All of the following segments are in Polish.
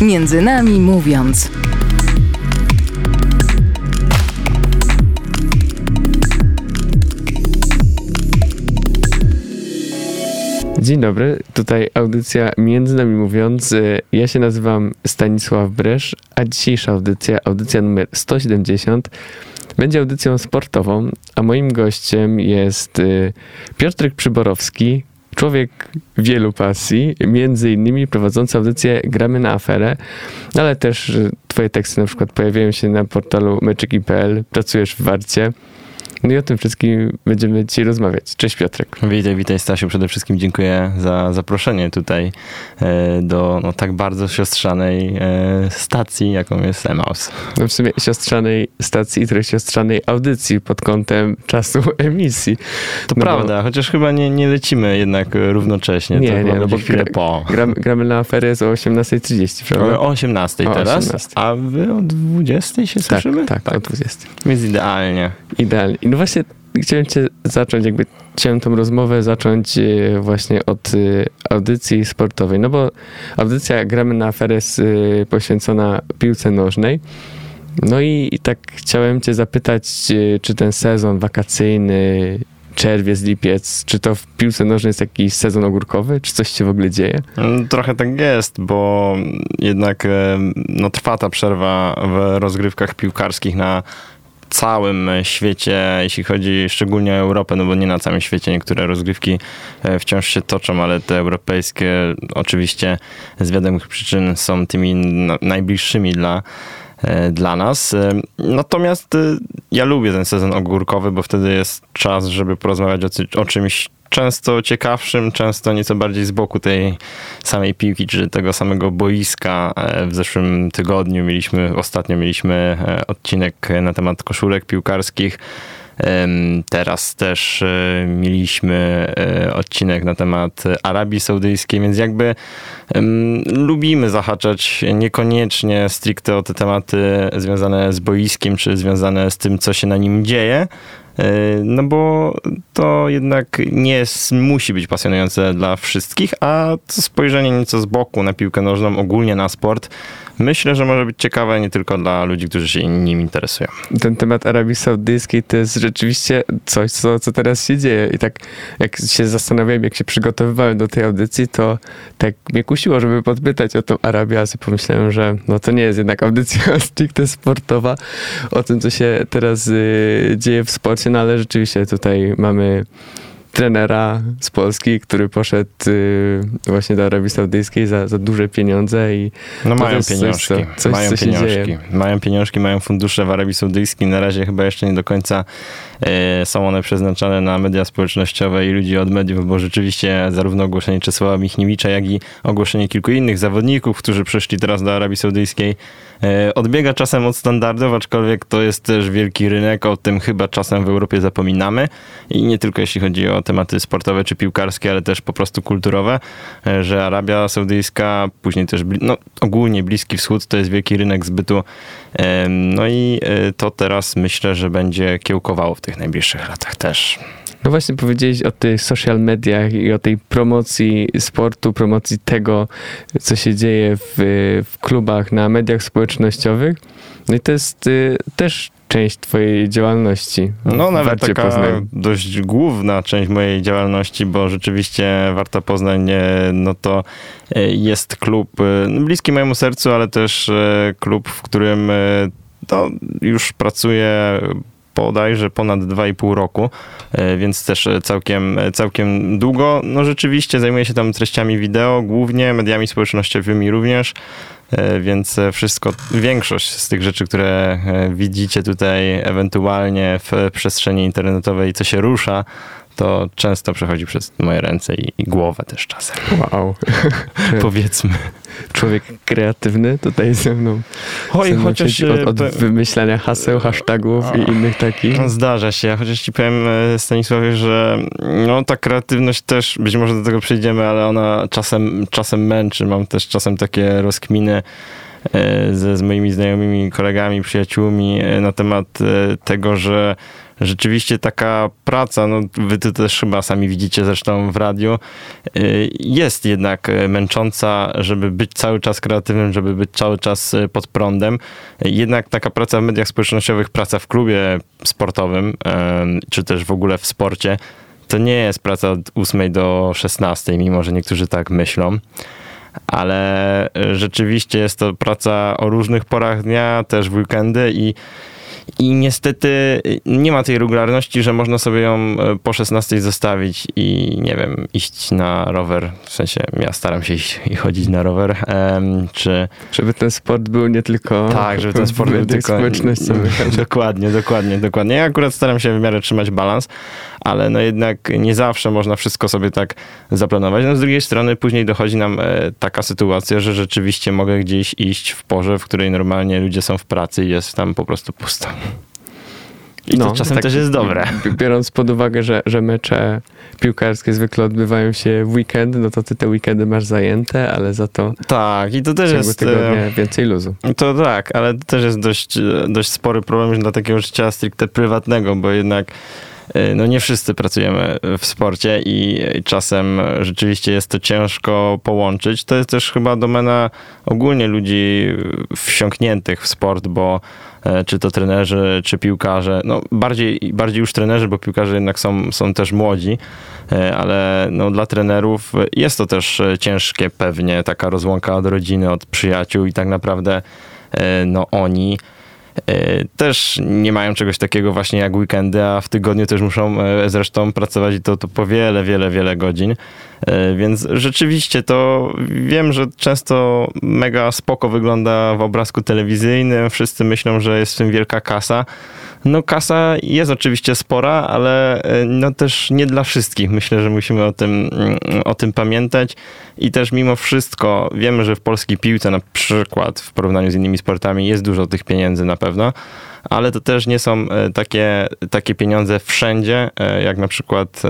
Między nami mówiąc. Dzień dobry, tutaj audycja Między nami mówiąc. E, ja się nazywam Stanisław Bresz, a dzisiejsza audycja, audycja numer 170, będzie audycją sportową, a moim gościem jest e, Piotrek Przyborowski, człowiek wielu pasji, między innymi prowadzący audycję Gramy na aferę, ale też twoje teksty na przykład pojawiają się na portalu meczyki.pl, pracujesz w Warcie. No i o tym wszystkim będziemy dzisiaj rozmawiać. Cześć Piotrek. Witaj, witaj Stasiu. Przede wszystkim dziękuję za zaproszenie tutaj e, do no, tak bardzo siostrzanej e, stacji, jaką jest Emaus. No w sumie siostrzanej stacji i trochę siostrzanej audycji pod kątem czasu emisji. To no prawda, bo... chociaż chyba nie, nie lecimy jednak równocześnie. Nie, nie, no bo chwilę po. Gramy, gramy na aferę jest o 18.30, prawda? O 18.00 teraz, 18. a wy o 20.00 się tak, słyszymy? Tak, tak, o 20.00. Więc idealnie. Idealnie. No właśnie chciałem cię zacząć, jakby chciałem tą rozmowę zacząć e, właśnie od e, audycji sportowej, no bo audycja Gramy na aferę jest e, poświęcona piłce nożnej. No i, i tak chciałem cię zapytać, czy ten sezon wakacyjny, czerwiec, lipiec, czy to w piłce nożnej jest jakiś sezon ogórkowy, czy coś się w ogóle dzieje? Mm, trochę tak jest, bo jednak no, trwa ta przerwa w rozgrywkach piłkarskich na całym świecie, jeśli chodzi szczególnie o Europę, no bo nie na całym świecie niektóre rozgrywki e, wciąż się toczą, ale te europejskie oczywiście z wiadomych przyczyn są tymi najbliższymi dla e, dla nas. E, natomiast ja lubię ten sezon ogórkowy, bo wtedy jest czas, żeby porozmawiać o, o czymś często ciekawszym, często nieco bardziej z boku tej samej piłki, czy tego samego boiska. E, w zeszłym tygodniu mieliśmy, ostatnio mieliśmy e, odcinek na temat koszulek piłkarskich. Teraz też e, mieliśmy odcinek na temat Arabii Saudyjskiej, więc jakby lubimy zahaczać niekoniecznie stricte o te tematy związane z boiskiem, czy związane z tym, co się na nim dzieje, no bo to jednak nie jest, musi być pasjonujące dla wszystkich, a spojrzenie nieco z boku na piłkę nożną, ogólnie na sport, myślę, że może być ciekawe nie tylko dla ludzi, którzy się nim interesują. Ten temat Arabii Saudyjskiej to jest rzeczywiście coś, co, co teraz się dzieje. I tak jak się zastanawiałem, jak się przygotowywałem do tej audycji, to tak mnie kusiło, żeby podpytać o tą Arabię, a sobie pomyślałem, że no to nie jest jednak audycja stricte sportowa o tym, co się teraz y, dzieje w sporcie, no ale rzeczywiście tutaj mamy trenera z Polski, który poszedł y, właśnie do Arabii Saudyjskiej za, za duże pieniądze i no mają pieniążki, coś, coś, mają co pieniążki, mają pieniążki, mają fundusze w Arabii Saudyjskiej, na razie chyba jeszcze nie do końca y, są one przeznaczone na media społecznościowe i ludzi od mediów, bo rzeczywiście zarówno ogłoszenie Czesława Michniewicza, jak i ogłoszenie kilku innych zawodników, którzy przyszli teraz do Arabii Saudyjskiej E, odbiega czasem od standardów, aczkolwiek to jest też wielki rynek, o tym chyba czasem w Europie zapominamy. I nie tylko jeśli chodzi o tematy sportowe czy piłkarskie, ale też po prostu kulturowe, e, że Arabia Saudyjska, później też no, ogólnie Bliski Wschód to jest wielki rynek zbytu. No i e, to teraz myślę, że będzie kiełkowało w tych najbliższych latach też. No właśnie powiedziałeś o tych social mediach i o tej promocji sportu, promocji tego, co się dzieje w, w klubach, na mediach społecznościowych. No i to jest y, też część twojej działalności. No nawet taka Poznań. dość główna część mojej działalności, bo rzeczywiście Warta Poznań no to y, jest klub y, no, bliski mojemu sercu, ale też klub, w którym to już pracuję bodajże ponad 2,5 roku, e, więc też całkiem, całkiem długo. No rzeczywiście zajmuję się tam treściami wideo, głównie mediami społecznościowymi również, e, więc wszystko, większość z tych rzeczy, które e, widzicie tutaj ewentualnie w przestrzeni internetowej, co się rusza, to często przechodzi przez moje ręce i, i głowę też czasem. Wow. Powiedzmy. Człowiek kreatywny tutaj ze mną. Oj, chociaż... Od, od to... wymyślania haseł, hashtagów i innych takich. No, zdarza się. Chociaż ci powiem, e, Stanisławie, że no, ta kreatywność też, być może do tego przejdziemy, ale ona czasem, czasem męczy. Mam też czasem takie rozkminy, e, ze, z moimi znajomymi, kolegami, przyjaciółmi e, na temat e, tego, że rzeczywiście taka praca, no wy to też chyba sami widzicie zresztą w radiu, y, jest jednak y, męcząca, żeby być cały czas kreatywnym, żeby być cały czas y, pod prądem. Jednak taka praca w mediach społecznościowych, praca w klubie sportowym, czy też w ogóle w sporcie, to nie jest praca od 8 do 16, mimo że niektórzy tak myślą ale rzeczywiście jest to praca o różnych porach dnia, też w weekendy i i niestety nie ma tej regularności, że można sobie ją e, po 16 zostawić i nie wiem, iść na rower. W sensie ja staram się iść i chodzić na rower. Um, czy... Żeby ten sport był nie tylko. Tak, żeby ten sport był tylko. dokładnie, dokładnie, dokładnie. Ja akurat staram się w miarę trzymać balans, ale no jednak nie zawsze można wszystko sobie tak zaplanować. No z drugiej strony później dochodzi nam e, taka sytuacja, że rzeczywiście mogę gdzieś iść w porze, w której normalnie ludzie są w pracy i jest tam po prostu pusto. I no, to czasem tak, też jest dobre. Biorąc pod uwagę, że, że mecze piłkarskie zwykle odbywają się w weekend, no to ty te weekendy masz zajęte, ale za to tak, i to też jest tygodnia więcej luzu. To tak, ale to też jest dość, dość spory problem już dla takiego życia stricte prywatnego, bo jednak e, no nie wszyscy pracujemy w sporcie i czasem rzeczywiście jest to ciężko połączyć. To jest też chyba domena ogólnie ludzi wsiąkniętych w sport, bo E, czy to trenerzy, czy piłkarze. No bardziej, bardziej już trenerzy, bo piłkarze jednak są, są też młodzi, e, ale no, dla trenerów jest to też ciężkie pewnie, taka rozłąka od rodziny, od przyjaciół i tak naprawdę e, no oni E, też nie mają czegoś takiego właśnie jak weekendy, a w tygodniu też muszą e, zresztą pracować i to, to po wiele, wiele, wiele godzin. E, więc rzeczywiście to wiem, że często mega spoko wygląda w obrazku telewizyjnym. Wszyscy myślą, że jest w tym wielka kasa. No kasa jest oczywiście spora, ale e, no też nie dla wszystkich. Myślę, że musimy o tym, mm, o tym pamiętać i też mimo wszystko wiemy, że w polskiej piłce na przykład w porównaniu z innymi sportami jest dużo tych pieniędzy na pewno, ale to też nie są e, takie, takie pieniądze wszędzie, e, jak na przykład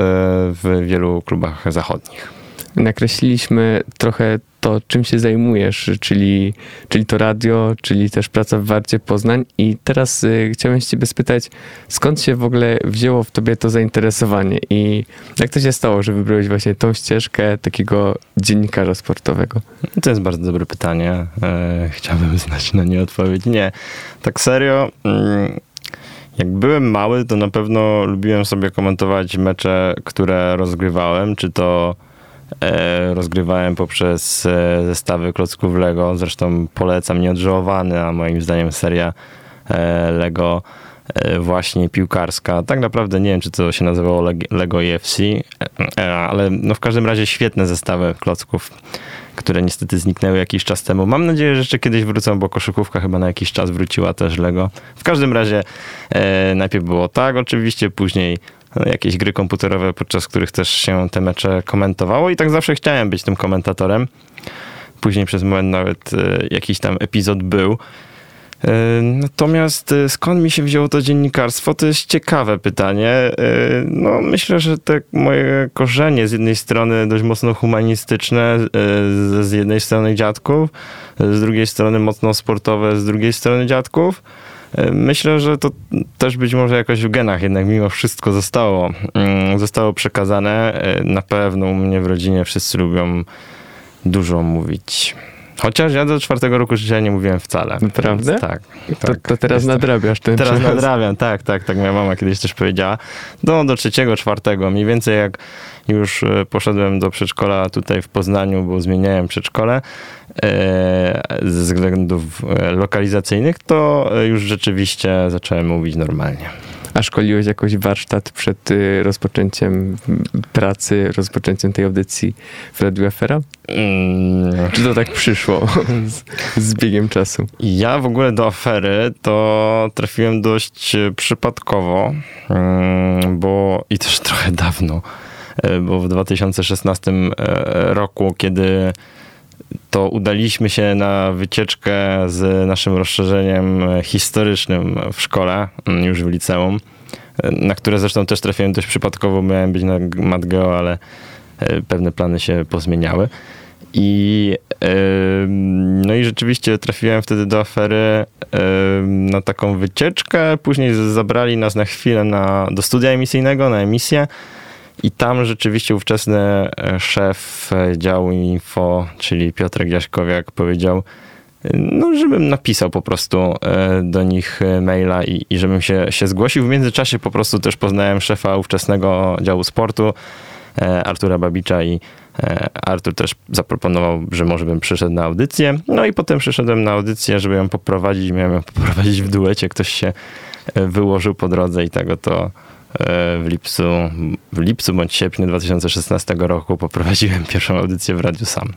w wielu klubach zachodnich nakreśliliśmy trochę to, czym się zajmujesz, czyli, czyli to radio, czyli też praca w Warcie Poznań. I teraz y, chciałem ciebie spytać, skąd się w ogóle wzięło w tobie to zainteresowanie i jak to się stało, że wybrałeś właśnie tą ścieżkę takiego dziennikarza sportowego? To jest bardzo dobre pytanie. E, chciałbym znać na nie odpowiedź. Nie, tak serio... Mm, jak byłem mały, to na pewno lubiłem sobie komentować mecze, które rozgrywałem, czy to rozgrywałem poprzez e, zestawy klocków Lego. Zresztą polecam nieodżałowany, a moim zdaniem seria e, Lego właśnie piłkarska. Tak naprawdę nie wiem, czy to się nazywało Lego EFC, ale no w każdym razie świetne zestawy klocków, które niestety zniknęły jakiś czas temu. Mam nadzieję, że jeszcze kiedyś wrócą, bo koszykówka chyba na jakiś czas wróciła też Lego. W każdym razie najpierw było tak, oczywiście, później jakieś gry komputerowe, podczas których też się te mecze komentowało i tak zawsze chciałem być tym komentatorem. Później przez moment nawet e, jakiś tam epizod był. E, natomiast e, skąd mi się wzięło to dziennikarstwo? To jest ciekawe pytanie. No, myślę, że te moje korzenie z jednej strony dość mocno humanistyczne, z jednej strony dziadków, z drugiej strony mocno sportowe, z drugiej strony dziadków. Myślę, że to też być może jakoś w genach jednak mimo wszystko zostało, mm, zostało przekazane. Na pewno u mnie w rodzinie wszyscy lubią dużo mówić. Chociaż ja do czwartego roku życia nie mówiłem wcale. Naprawdę? Tak. To, tak. to teraz nadrabiasz ten Teraz czas. nadrabiam, tak, tak, tak. Moja mama kiedyś też powiedziała. No do trzeciego, czwartego. Mniej więcej jak już e, poszedłem do przedszkola tutaj w Poznaniu, bo zmieniałem przedszkole e, ze względów e, lokalizacyjnych, to już rzeczywiście zacząłem mówić normalnie. A szkoliłeś jakoś warsztat przed y, rozpoczęciem pracy, rozpoczęciem tej audycji w Radiu Afera? Mm. Czy to tak przyszło z, z, biegiem czasu? Ja w ogóle do afery to trafiłem dość przypadkowo, mm, bo i też trochę dawno, e, bo w 2016 e, roku, kiedy to udaliśmy się na wycieczkę z naszym rozszerzeniem historycznym w szkole, mm, już w liceum, na które zresztą też trafiłem dość przypadkowo. Miałem być na MatGeo, ale e, pewne plany się pozmieniały. I, no i rzeczywiście trafiłem wtedy do afery na taką wycieczkę. Później zabrali nas na chwilę na, do studia emisyjnego, na emisję. I tam rzeczywiście ówczesny e, szef działu info, czyli Piotrek Jaśkowiak powiedział, no, żebym napisał po prostu e, do nich e, maila i, i żebym się, się zgłosił. W międzyczasie po prostu też poznałem szefa ówczesnego działu sportu, Artura Babicza i Artur też zaproponował, że może bym przyszedł na audycję. No i potem przyszedłem na audycję, żeby ją poprowadzić. Miałem ją poprowadzić w duecie. Ktoś się wyłożył po drodze i tego to w lipcu, w lipcu bądź sierpniu 2016 roku poprowadziłem pierwszą audycję w Radiu Sam.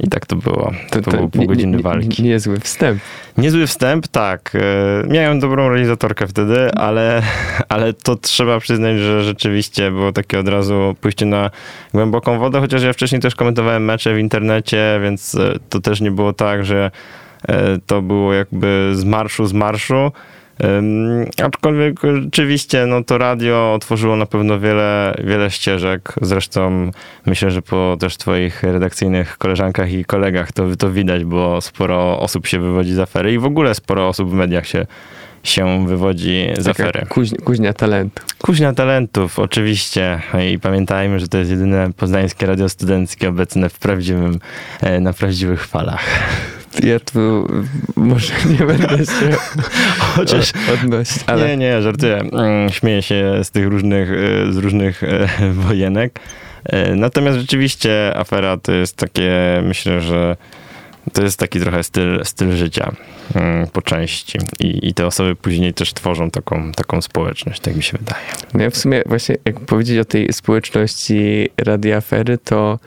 I tak to było. To, to, to był pół godziny nie, walki. Niezły wstęp. Niezły wstęp, tak. E, miałem dobrą realizatorkę wtedy, ale, ale to trzeba przyznać, że rzeczywiście było takie od razu pójście na głęboką wodę, chociaż ja wcześniej też komentowałem mecze w internecie, więc e, to też nie było tak, że e, to było jakby z marszu, z marszu aczkolwiek rzeczywiście no, to radio otworzyło na pewno wiele, wiele ścieżek. Zresztą myślę, że po też twoich redakcyjnych koleżankach i kolegach to, to widać, bo sporo osób się wywodzi z afery i w ogóle sporo osób w mediach się się wywodzi z Taka afery. Kuźnia, kuźnia talentów. Kuźnia talentów, oczywiście. I pamiętajmy, że to jest jedyne poznańskie radio studenckie obecne w prawdziwym, e, na prawdziwych falach. Ja tu może nie będę się Chociaż, odnosić, ale... Nie, nie, żartuję. Mm, śmieję się z tych różnych, e, z różnych e, wojenek. E, natomiast rzeczywiście afera to jest takie, myślę, że to jest taki trochę styl, styl życia mm, po części. I, I te osoby później też tworzą taką, taką społeczność, tak mi się wydaje. No ja w sumie właśnie, jak powiedzieć o tej społeczności Radia Afery, to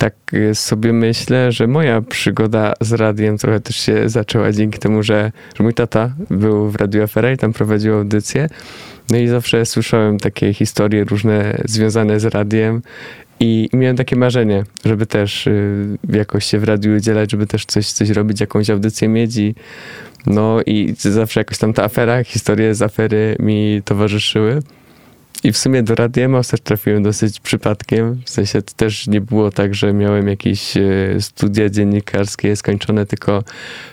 tak y, sobie myślę, że moja przygoda z radiem trochę też się zaczęła dzięki temu, że, że mój tata był w Radiu Afera i tam prowadził audycję. No i zawsze słyszałem takie historie różne związane z radiem i miałem takie marzenie, żeby też y, jakoś się w radiu udzielać, żeby też coś, coś robić, jakąś audycję mieć i no i zawsze jakoś tam ta afera, historie z afery mi towarzyszyły. I w sumie do Radia też trafiłem dosyć przypadkiem. W sensie to też nie było tak, że miałem jakieś e, studia dziennikarskie skończone, tylko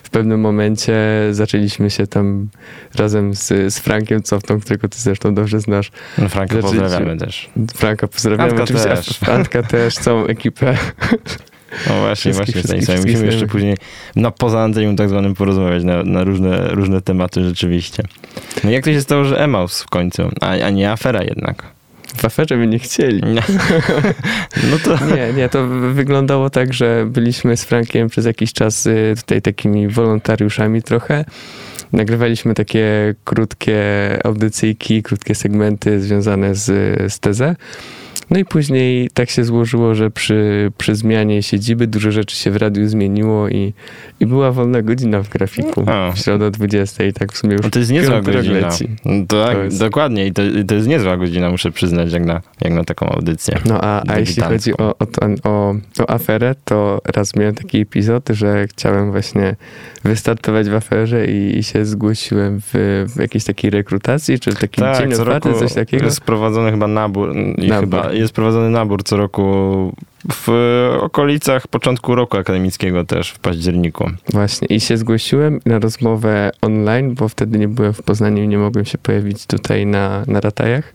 w pewnym momencie zaczęliśmy się tam razem z, z Frankiem Coftą, którego ty zresztą dobrze znasz. No Franka pozdrawiamy też. Franka pozdrawiamy Franka oczywiście, też. Franka też, całą ekipę. No właśnie, właśnie. Musimy jeszcze później na poza antenium tak zwanym porozmawiać na, na, różne, różne tematy rzeczywiście. No jak to się stało, że Emaus w końcu, a, a nie afera jednak? W aferze by nie chcieli. No. no to... Nie, nie, to wyglądało tak, że byliśmy z Frankiem przez jakiś czas y, tutaj takimi wolontariuszami trochę. Nagrywaliśmy takie krótkie audycyjki, krótkie segmenty związane z, z tezę. No i później tak się złożyło, że przy, przy zmianie siedziby dużo rzeczy się w radiu zmieniło i, i była wolna godzina w grafiku. A. W środę 20 i tak w sumie już no to jest niezła godzina. Leci. No tak, to jest... dokładnie i to, to jest niezła godzina, muszę przyznać, jak na, jak na taką audycję. No a, a jeśli chodzi o, o, o, o aferę, to raz miałem taki epizod, że chciałem właśnie wystartować w aferze i, i się zgłosiłem w, w, jakiejś takiej rekrutacji, czy w takim tak, dzień otwarty, coś takiego. Jest prowadzony chyba nabór i nabór. chyba jest prowadzony nabór co roku w okolicach początku roku akademickiego też, w październiku. Właśnie i się zgłosiłem na rozmowę online, bo wtedy nie byłem w Poznaniu i nie mogłem się pojawić tutaj na, na ratajach.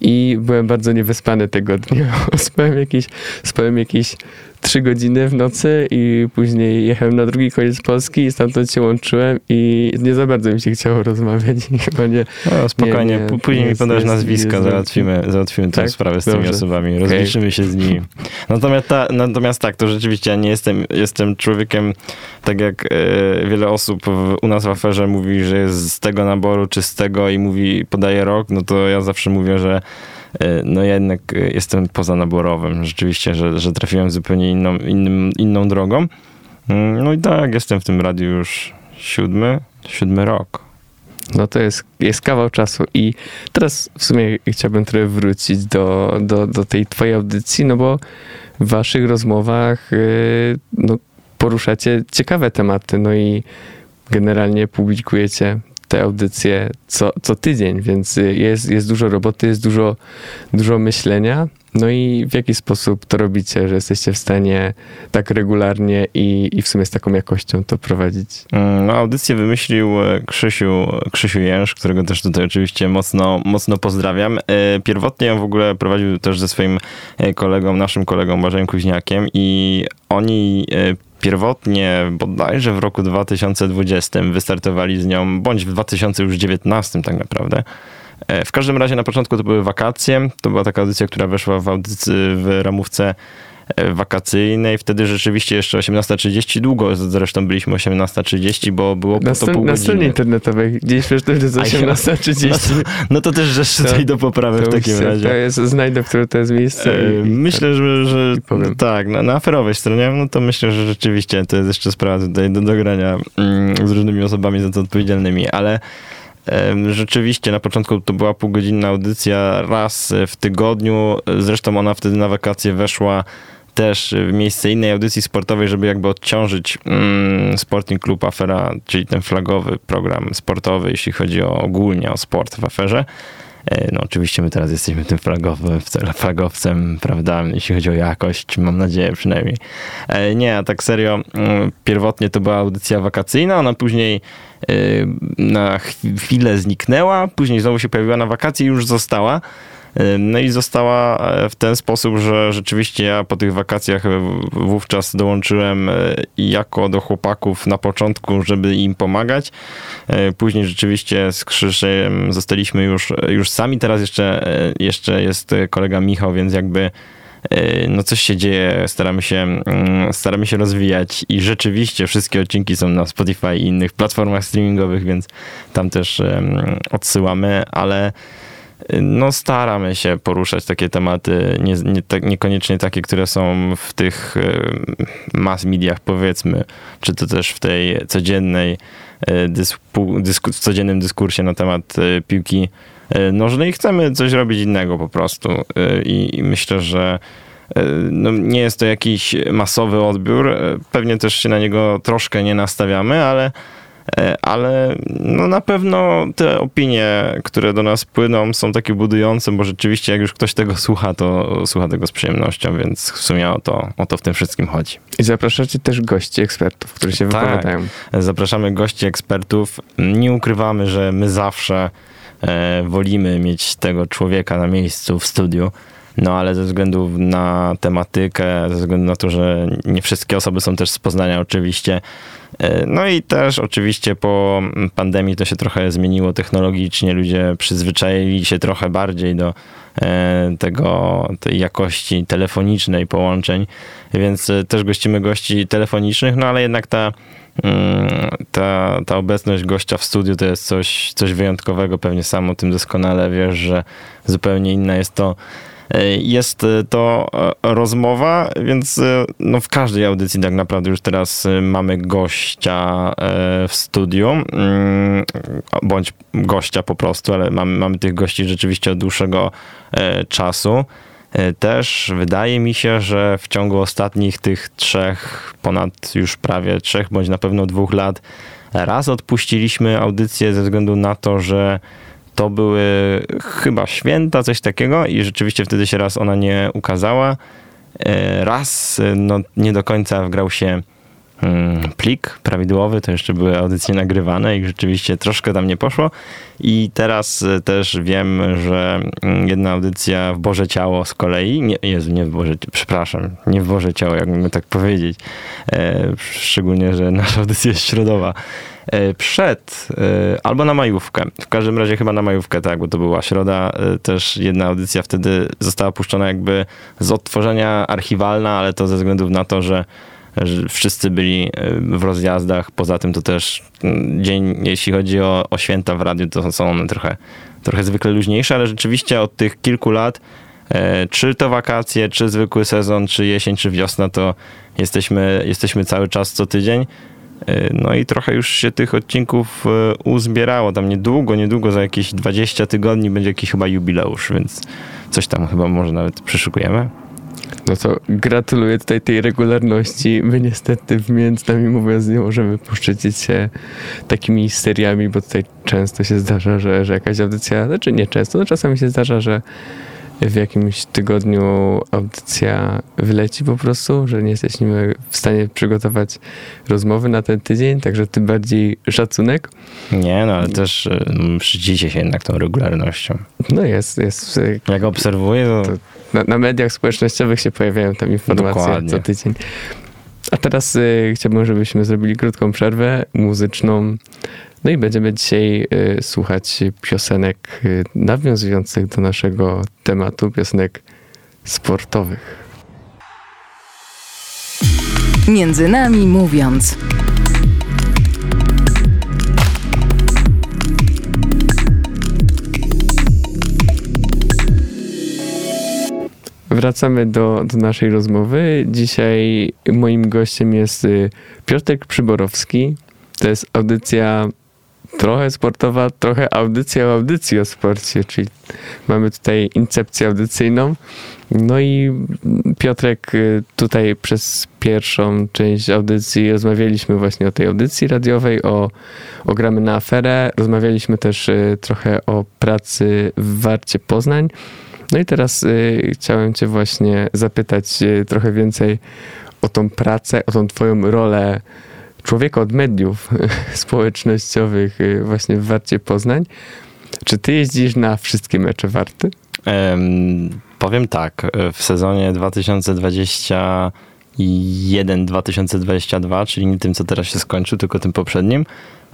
I byłem bardzo niewyspany tego dnia. Spałem jakieś, spałem jakieś trzy godziny w nocy i później jechałem na drugi koniec Polski i stamtąd się łączyłem i nie za bardzo mi się chciało rozmawiać i chyba nie... No, spokojnie, nie, nie, później mi podasz nazwiska, załatwimy, załatwimy tę tak? sprawę z Dobrze. tymi osobami, rozliczymy okay. się z nimi. Natomiast, ta, natomiast tak, to rzeczywiście ja nie jestem, jestem człowiekiem, tak jak e, wiele osób w, u nas w aferze mówi, że jest z tego naboru czy z tego i mówi, podaje rok, no to ja zawsze mówię, że E, no jednak e, jestem pozanaborowym. Rzeczywiście, że, że trafiłem zupełnie inną, innym, inną drogą. Mm, no i tak, jestem w tym radiu już siódmy, siódmy rok. No to jest, jest kawał czasu i teraz w sumie chciałbym trochę wrócić do, do, do tej twojej audycji, no bo w waszych rozmowach yy, no, poruszacie ciekawe tematy, no i generalnie publikujecie te audycje co, co tydzień, więc jest, jest dużo roboty, jest dużo, dużo myślenia. No i w jaki sposób to robicie, że jesteście w stanie tak regularnie i, i w sumie z taką jakością to prowadzić? Mm, no, audycję wymyślił e, Krzysiu, Krzysiu Jęż, którego też tutaj oczywiście mocno, mocno pozdrawiam. E, pierwotnie ją w ogóle prowadził też ze swoim e, kolegą, naszym kolegą Marzeniem Kuźniakiem i oni pierwotnie bodajże w roku 2020 wystartowali z nią, bądź w 2019 tak naprawdę. E, w każdym razie na początku to były wakacje. To była taka audycja, która weszła w audycji w ramówce wakacyjnej. Wtedy rzeczywiście jeszcze 18.30, długo zresztą byliśmy 18.30, bo było na to pół Na stronie internetowej, gdzieś wiesz, to jest 18.30. No, no, to też rzecz tutaj do poprawy w takim razie. To jest, znajdę, które to jest miejsce. E, i, myślę, że, że tak, na, na aferowej stronie, no to myślę, że rzeczywiście to jest jeszcze sprawa tutaj do dogrania mm, z różnymi osobami za to odpowiedzialnymi, ale Rzeczywiście na początku to była półgodzinna audycja raz w tygodniu. Zresztą ona wtedy na wakacje weszła też w miejsce innej audycji sportowej, żeby jakby odciążyć mm, Sporting Club Afera, czyli ten flagowy program sportowy, jeśli chodzi o ogólnie o sport w aferze. E, no oczywiście my teraz jesteśmy tym flagowym, flagowcem, prawda, jeśli chodzi o jakość, mam nadzieję przynajmniej. E, nie, a tak serio, mm, pierwotnie to była audycja wakacyjna, ona później e, na chwilę zniknęła, później znowu się pojawiła na wakacje i już została. No i została e, w ten sposób, że rzeczywiście ja po tych wakacjach wówczas dołączyłem e, jako do chłopaków na początku, żeby im pomagać. E, później rzeczywiście z Krzyszem zostaliśmy już, już sami. Teraz jeszcze, jeszcze jest kolega Michał, więc jakby no coś się dzieje, staramy się, mm, staramy się rozwijać i rzeczywiście wszystkie odcinki są na Spotify i innych platformach streamingowych, więc tam też odsyłamy, ale no staramy się poruszać takie tematy, nie, nie, tak, niekoniecznie takie, które są w tych e, mass mediach powiedzmy, czy to też w tej codziennej e, dysku, codziennym dyskursie na temat e, piłki nożnej. Chcemy coś robić innego po prostu i, i myślę, że no, nie jest to jakiś masowy odbiór. Pewnie też się na niego troszkę nie nastawiamy, ale ale no na pewno te opinie, które do nas płyną, są takie budujące, bo rzeczywiście jak już ktoś tego słucha, to słucha tego z przyjemnością, więc w sumie o to, o to w tym wszystkim chodzi. I zapraszacie też gości, ekspertów, którzy się tak, wypowiadają. Zapraszamy gości, ekspertów. Nie ukrywamy, że my zawsze e, wolimy mieć tego człowieka na miejscu w studiu. No ale ze względu na tematykę, ze względu na to, że nie wszystkie osoby są też z Poznania oczywiście, E, no i też oczywiście po pandemii to się trochę zmieniło technologicznie, ludzie przyzwyczaili się trochę bardziej do e, tego, tej jakości telefonicznej połączeń, więc e, też gościmy gości telefonicznych, no ale jednak ta, mm, ta, ta obecność gościa w studiu to jest coś, coś wyjątkowego, pewnie sam o tym doskonale wiesz, że zupełnie inna jest to jest to rozmowa, więc no w każdej audycji tak naprawdę już teraz mamy gościa e, w studiu, mm, bądź gościa po prostu, ale mamy, mamy tych gości rzeczywiście od dłuższego e, czasu. E, też wydaje mi się, że w ciągu ostatnich tych trzech, ponad już prawie trzech, bądź na pewno dwóch lat, raz odpuściliśmy audycję ze względu na to, że to były chyba święta, coś takiego i rzeczywiście wtedy się raz ona nie ukazała. E, raz no, nie do końca wgrał się mm, plik prawidłowy, to jeszcze były audycje nagrywane i rzeczywiście troszkę tam nie poszło. I teraz e, też wiem, że mm, jedna audycja w Boże Ciało z kolei, nie, Jezu, nie w Boże, przepraszam, nie w Boże Ciało, jakbym tak powiedzieć, e, szczególnie, że nasza audycja jest środowa, E, przed e, albo na majówkę. W każdym razie chyba na majówkę, tak, bo to była środa. E, też jedna audycja wtedy została puszczona jakby z odtworzenia archiwalna, ale to ze względów na to, że że wszyscy byli w rozjazdach. Poza tym to też mm, dzień, jeśli chodzi o, o święta w radiu, to są one trochę, trochę zwykle luźniejsze, ale rzeczywiście od tych kilku lat, czy to wakacje, czy zwykły sezon, czy jesień, czy wiosna, to jesteśmy, jesteśmy cały czas co tydzień. E, no i trochę już się tych odcinków e, uzbierało. Tam niedługo, niedługo, za jakieś 20 tygodni będzie jakiś chyba jubileusz, więc coś tam chyba może nawet przyszykujemy. No to gratuluję tutaj tej regularności. My niestety między nami mówiąc nie możemy puszczyć się takimi seriami, bo tutaj często się zdarza, że, że jakaś audycja, znaczy nie często, no czasami się zdarza, że w jakimś tygodniu audycja wyleci po prostu, że nie jesteśmy w stanie przygotować rozmowy na ten tydzień, także tym bardziej szacunek. Nie, no ale też y, szczycicie się jednak tą regularnością. No jest, jest. Jak obserwuję, to... to na, na, mediach społecznościowych się pojawiają tam informacje Dokładnie. co tydzień. A teraz y, chciałbym, żebyśmy zrobili krótką przerwę muzyczną. No i będziemy dzisiaj y, słuchać piosenek y, nawiązujących do naszego tematu, piosenek sportowych. Między nami mówiąc. Wracamy do, do naszej rozmowy. Dzisiaj moim gościem jest y, Piotrek Przyborowski. To jest audycja trochę sportowa, trochę audycja o audycji o sporcie, czyli mamy tutaj incepcję audycyjną. No i Piotrek, y, tutaj przez pierwszą część audycji rozmawialiśmy właśnie o tej audycji radiowej, o, o gramy na aferę. Rozmawialiśmy też y, trochę o pracy w Warcie Poznań. No i teraz y, chciałem Cię właśnie zapytać trochę więcej o tą pracę, o tą Twoją rolę człowieka od mediów społecznościowych y, właśnie w Warcie Poznań. Czy Ty jeździsz na wszystkie mecze Warty? Um, powiem tak, w sezonie 2021-2022, czyli nie tym, co teraz się skończył, tylko tym poprzednim,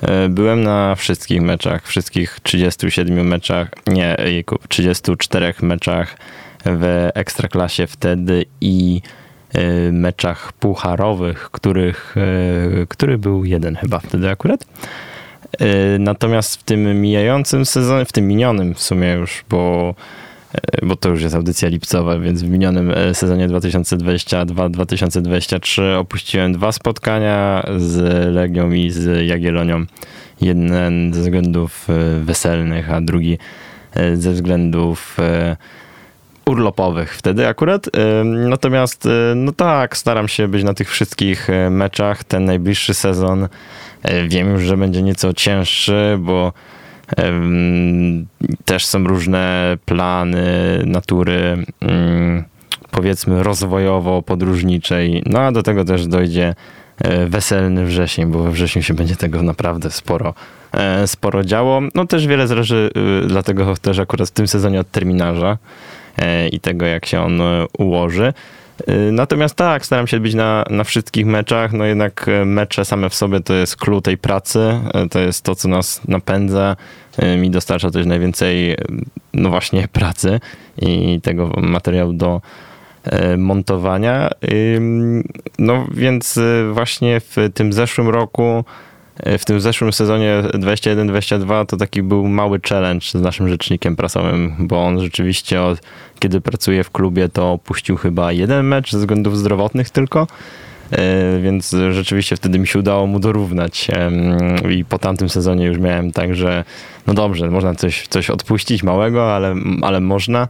E, byłem na wszystkich meczach, wszystkich 37 meczach, nie, 34 meczach w Ekstraklasie wtedy i meczach pucharowych, których, e, który był jeden chyba wtedy akurat. Natomiast w tym mijającym sezonie, w tym minionym w sumie już, bo E, bo to już jest audycja lipcowa, więc w minionym e, sezonie 2022-2023 opuściłem dwa spotkania z Legią i z Jagiellonią. Jeden ze względów e, weselnych, a drugi ze względów urlopowych wtedy akurat. Natomiast, no tak, staram się być na tych wszystkich meczach. Ten najbliższy sezon wiem już, że będzie nieco cięższy, bo też są różne plany natury, powiedzmy, rozwojowo-podróżniczej. No a do tego też dojdzie weselny wrzesień, bo we wrześniu się będzie tego naprawdę sporo, sporo działo. No też wiele zależy, y, dlatego też akurat w tym sezonie od terminarza i tego, jak się on ułoży. Y, natomiast tak, staram się być na, na wszystkich meczach. No jednak e, mecze same w sobie to jest klucz tej pracy, e, to jest to, co nas napędza. E, mi dostarcza też najwięcej, no właśnie, pracy i tego materiału do montowania. No więc właśnie w tym zeszłym roku w tym zeszłym sezonie 21-22 to taki był mały challenge z naszym rzecznikiem prasowym, bo on rzeczywiście od kiedy pracuje w klubie to opuścił chyba jeden mecz ze względów zdrowotnych tylko. E, więc rzeczywiście wtedy mi się udało mu dorównać. I po tamtym sezonie już miałem tak, że no dobrze, można coś, coś odpuścić małego, ale, ale można,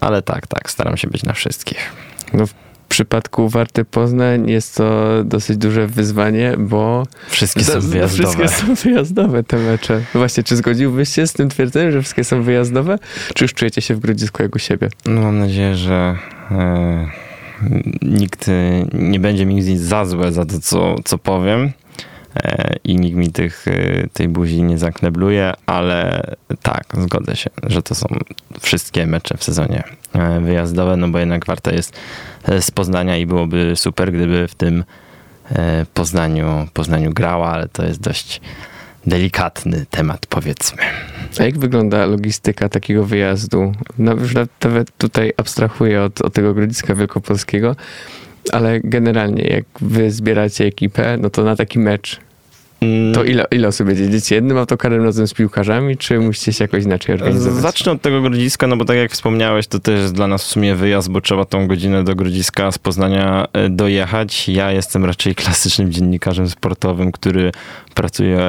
ale tak, tak, staram się być na wszystkich. No w przypadku Warty Poznań jest to dosyć duże wyzwanie, bo wszystkie są wyjazdowe. Wszystkie są wyjazdowe te mecze. Właśnie, czy zgodziłbyś się z tym twierdzeniem, że wszystkie są wyjazdowe, czy już czujecie się w Grodzisku jak u siebie? No mam nadzieję, że e, nikt nie będzie mi nic za złe za to, co, co powiem e, i nikt mi tych, e, tej buzi nie zaknebluje, ale tak, zgodzę się, że to są wszystkie mecze w sezonie e, wyjazdowe, no bo jednak Warta jest z Poznania i byłoby super, gdyby w tym e, Poznaniu, Poznaniu grała, ale to jest dość delikatny temat, powiedzmy. A jak wygląda logistyka takiego wyjazdu? No, już nawet tutaj abstrahuję od, od tego Grodziska Wielkopolskiego, ale generalnie jak wy zbieracie ekipę, no to na taki mecz. To ile, ile osób jedziecie? Jednym autokarem razem z piłkarzami, czy musicie się jakoś inaczej organizować? Zacznę od tego Grodziska, no bo tak jak wspomniałeś, to też jest dla nas w sumie wyjazd, bo trzeba tą godzinę do Grodziska z Poznania e, dojechać. Ja jestem raczej klasycznym dziennikarzem sportowym, który pracuje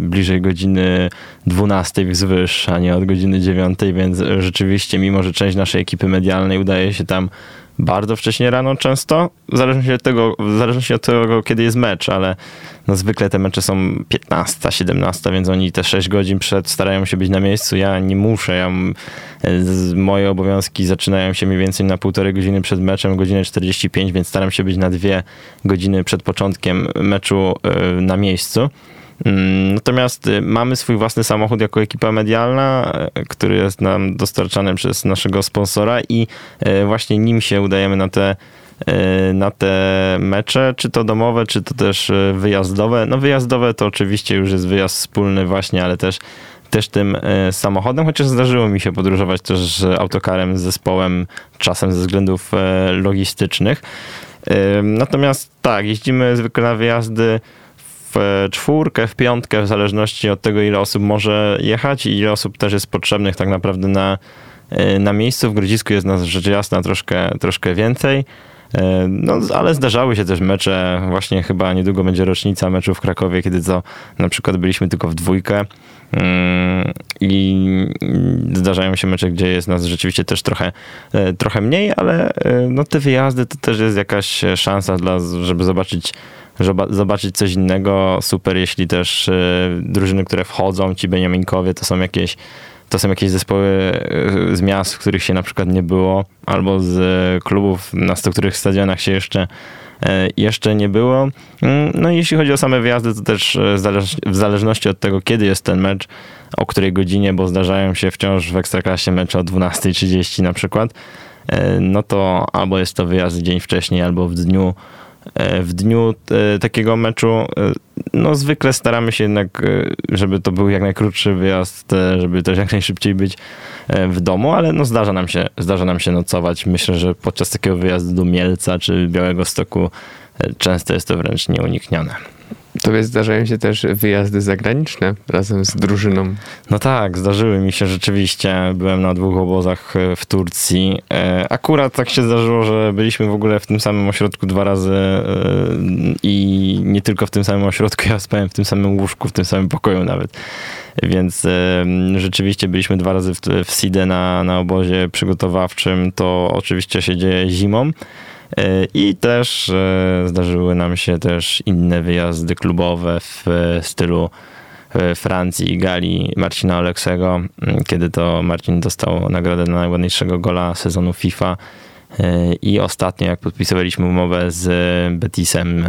bliżej godziny 12 wzwyż, a nie od godziny 9, więc rzeczywiście, mimo że część naszej ekipy medialnej udaje się tam bardzo wcześnie rano często, w zależności od tego, w zależności od tego kiedy jest mecz, ale no zwykle te mecze są 15, 17, więc oni te 6 godzin przed starają się być na miejscu. Ja nie muszę, ja, moje obowiązki zaczynają się mniej więcej na półtorej godziny przed meczem, godzinę 45, więc staram się być na dwie godziny przed początkiem meczu e, na miejscu. Mm, natomiast y, mamy swój własny samochód jako ekipa medialna, y, który jest nam dostarczany przez naszego sponsora i y, właśnie nim się udajemy na te na te mecze, czy to domowe, czy to też wyjazdowe. No wyjazdowe to oczywiście już jest wyjazd wspólny właśnie, ale też też tym samochodem, chociaż zdarzyło mi się podróżować też autokarem z zespołem, czasem ze względów logistycznych. Natomiast tak, jeździmy zwykle na wyjazdy w czwórkę, w piątkę, w zależności od tego, ile osób może jechać i ile osób też jest potrzebnych tak naprawdę na, e, na miejscu. W Grodzisku jest nas rzecz jasna troszkę, troszkę więcej. E, no, ale zdarzały się też mecze, właśnie chyba niedługo będzie rocznica meczu w Krakowie, kiedy to na przykład byliśmy tylko w dwójkę mm, i zdarzają się mecze, gdzie jest nas rzeczywiście też trochę, trochę mniej, ale no, te wyjazdy to też jest jakaś szansa, dla, żeby zobaczyć zobaczyć coś innego. Super, jeśli też e, drużyny, które wchodzą, ci Beniaminkowie, to są jakieś to są jakieś zespoły e, z miast, w których się na przykład nie było, albo z klubów, na których stadionach się jeszcze, e, jeszcze nie było. Mm, no i jeśli chodzi o same wyjazdy, to też w zależności od tego, kiedy jest ten mecz, o której godzinie, bo zdarzają się wciąż w Ekstraklasie mecze o 12.30 na przykład, no to albo jest to wyjazd dzień wcześniej, albo w dniu w dniu e, takiego meczu. E, no zwykle staramy się jednak, żeby to był jak najkrótszy wyjazd, żeby też jak najszybciej być w domu, ale no zdarza nam się, zdarza nam się nocować. Myślę, że podczas takiego wyjazdu do Mielca czy Białego Stoku często jest to wręcz nieuniknione. Tobie zdarzają się też wyjazdy zagraniczne razem z drużyną. No tak, zdarzyły mi się rzeczywiście. Byłem na dwóch obozach e, w Turcji. E, akurat tak się zdarzyło, że byliśmy w ogóle w tym samym ośrodku dwa razy e, i nie tylko w tym samym ośrodku, ja spałem w tym samym łóżku, w tym samym pokoju nawet. Więc rzeczywiście byliśmy dwa razy w, w Side na, na obozie przygotowawczym. To oczywiście się dzieje zimą. E, I też e, zdarzyły nam się też inne wyjazdy klubowe w stylu e, Francji i Galii Marcina Oleksego, kiedy to Marcin dostał nagrodę na najładniejszego gola sezonu FIFA. I ostatnio, jak podpisywaliśmy umowę z Betisem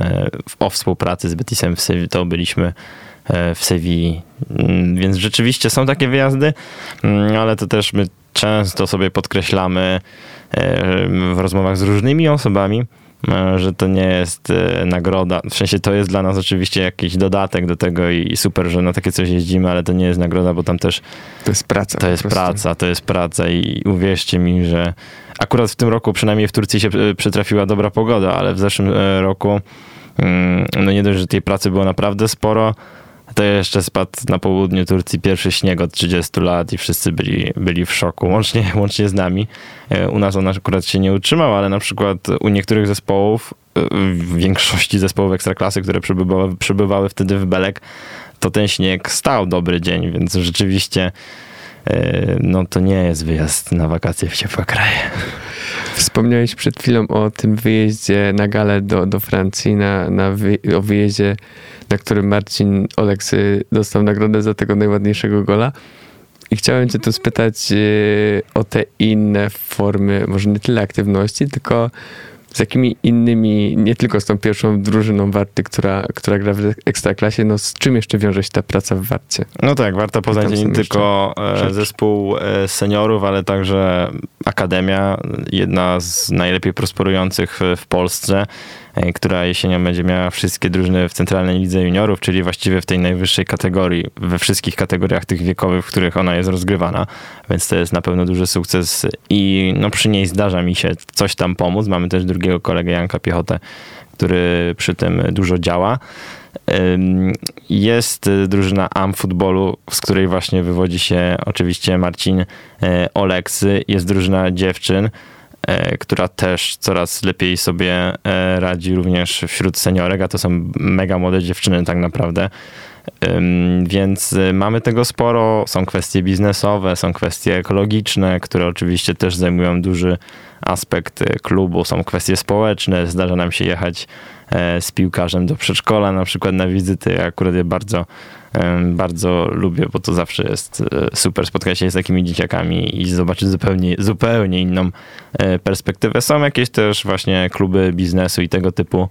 o współpracy z Betisem w Sewilli, to byliśmy w Sewilli. Więc rzeczywiście są takie wyjazdy, ale to też my często sobie podkreślamy w rozmowach z różnymi osobami, e, że to nie jest e, nagroda. W sensie to jest dla nas oczywiście jakiś dodatek do tego i super, że na takie coś jeździmy, ale to nie jest nagroda, bo tam też. To jest praca. To jest praca, to jest praca i uwierzcie mi, że akurat w tym roku, przynajmniej w Turcji się e, przytrafiła dobra pogoda, ale w zeszłym roku, mm, no nie dość, że tej pracy było naprawdę sporo to jeszcze spadł na południu Turcji pierwszy śnieg od 30 lat i wszyscy byli, byli w szoku, łącznie, łącznie z nami. E, u nas on akurat się nie utrzymał, ale na przykład u niektórych zespołów, e, w większości zespołów ekstraklasy, które przybywały, przybywały wtedy w Belek, to ten śnieg stał dobry dzień, więc rzeczywiście e, no to nie jest wyjazd na wakacje w ciepłe kraje. Wspomniałeś przed chwilą o tym wyjeździe na galę do, do Francji, na, na wy, o wyjeździe, na którym Marcin Oleksy dostał nagrodę za tego najładniejszego gola. I chciałem cię tu spytać e, o te inne formy, może nie tyle aktywności, tylko z jakimi innymi, nie tylko z tą pierwszą drużyną Warty, która, która gra w Ekstraklasie, no z czym jeszcze wiąże się ta praca w Warcie? No tak, Warta Poznań nie tylko e, zespół e, seniorów, ale także Akademia, jedna z najlepiej prosperujących w Polsce. E, która jesienią będzie miała wszystkie drużyny w Centralnej Lidze Juniorów, czyli właściwie w tej najwyższej kategorii, we wszystkich kategoriach tych wiekowych, w których ona jest rozgrywana, więc to jest na pewno duży sukces i no przy niej zdarza mi się coś tam pomóc. Mamy też drugiego kolegę Janka Piechotę, który przy tym dużo działa. Jest drużyna AM Futbolu, z której właśnie wywodzi się oczywiście Marcin e, Oleksy. Jest drużyna dziewczyn, która też coraz lepiej sobie e, radzi również wśród seniorek, a to są mega młode dziewczyny tak naprawdę. Więc y, mamy tego sporo. Są kwestie biznesowe, są kwestie ekologiczne, które oczywiście też zajmują duży aspekt y, klubu. Są kwestie społeczne. Zdarza nam się jechać e, z piłkarzem do przedszkola, na przykład na wizyty. Akurat je bardzo, bardzo lubię, bo to zawsze jest e, super spotkać się z takimi dzieciakami i zobaczyć zupełnie, zupełnie inną e, perspektywę. Są jakieś też właśnie kluby biznesu i tego typu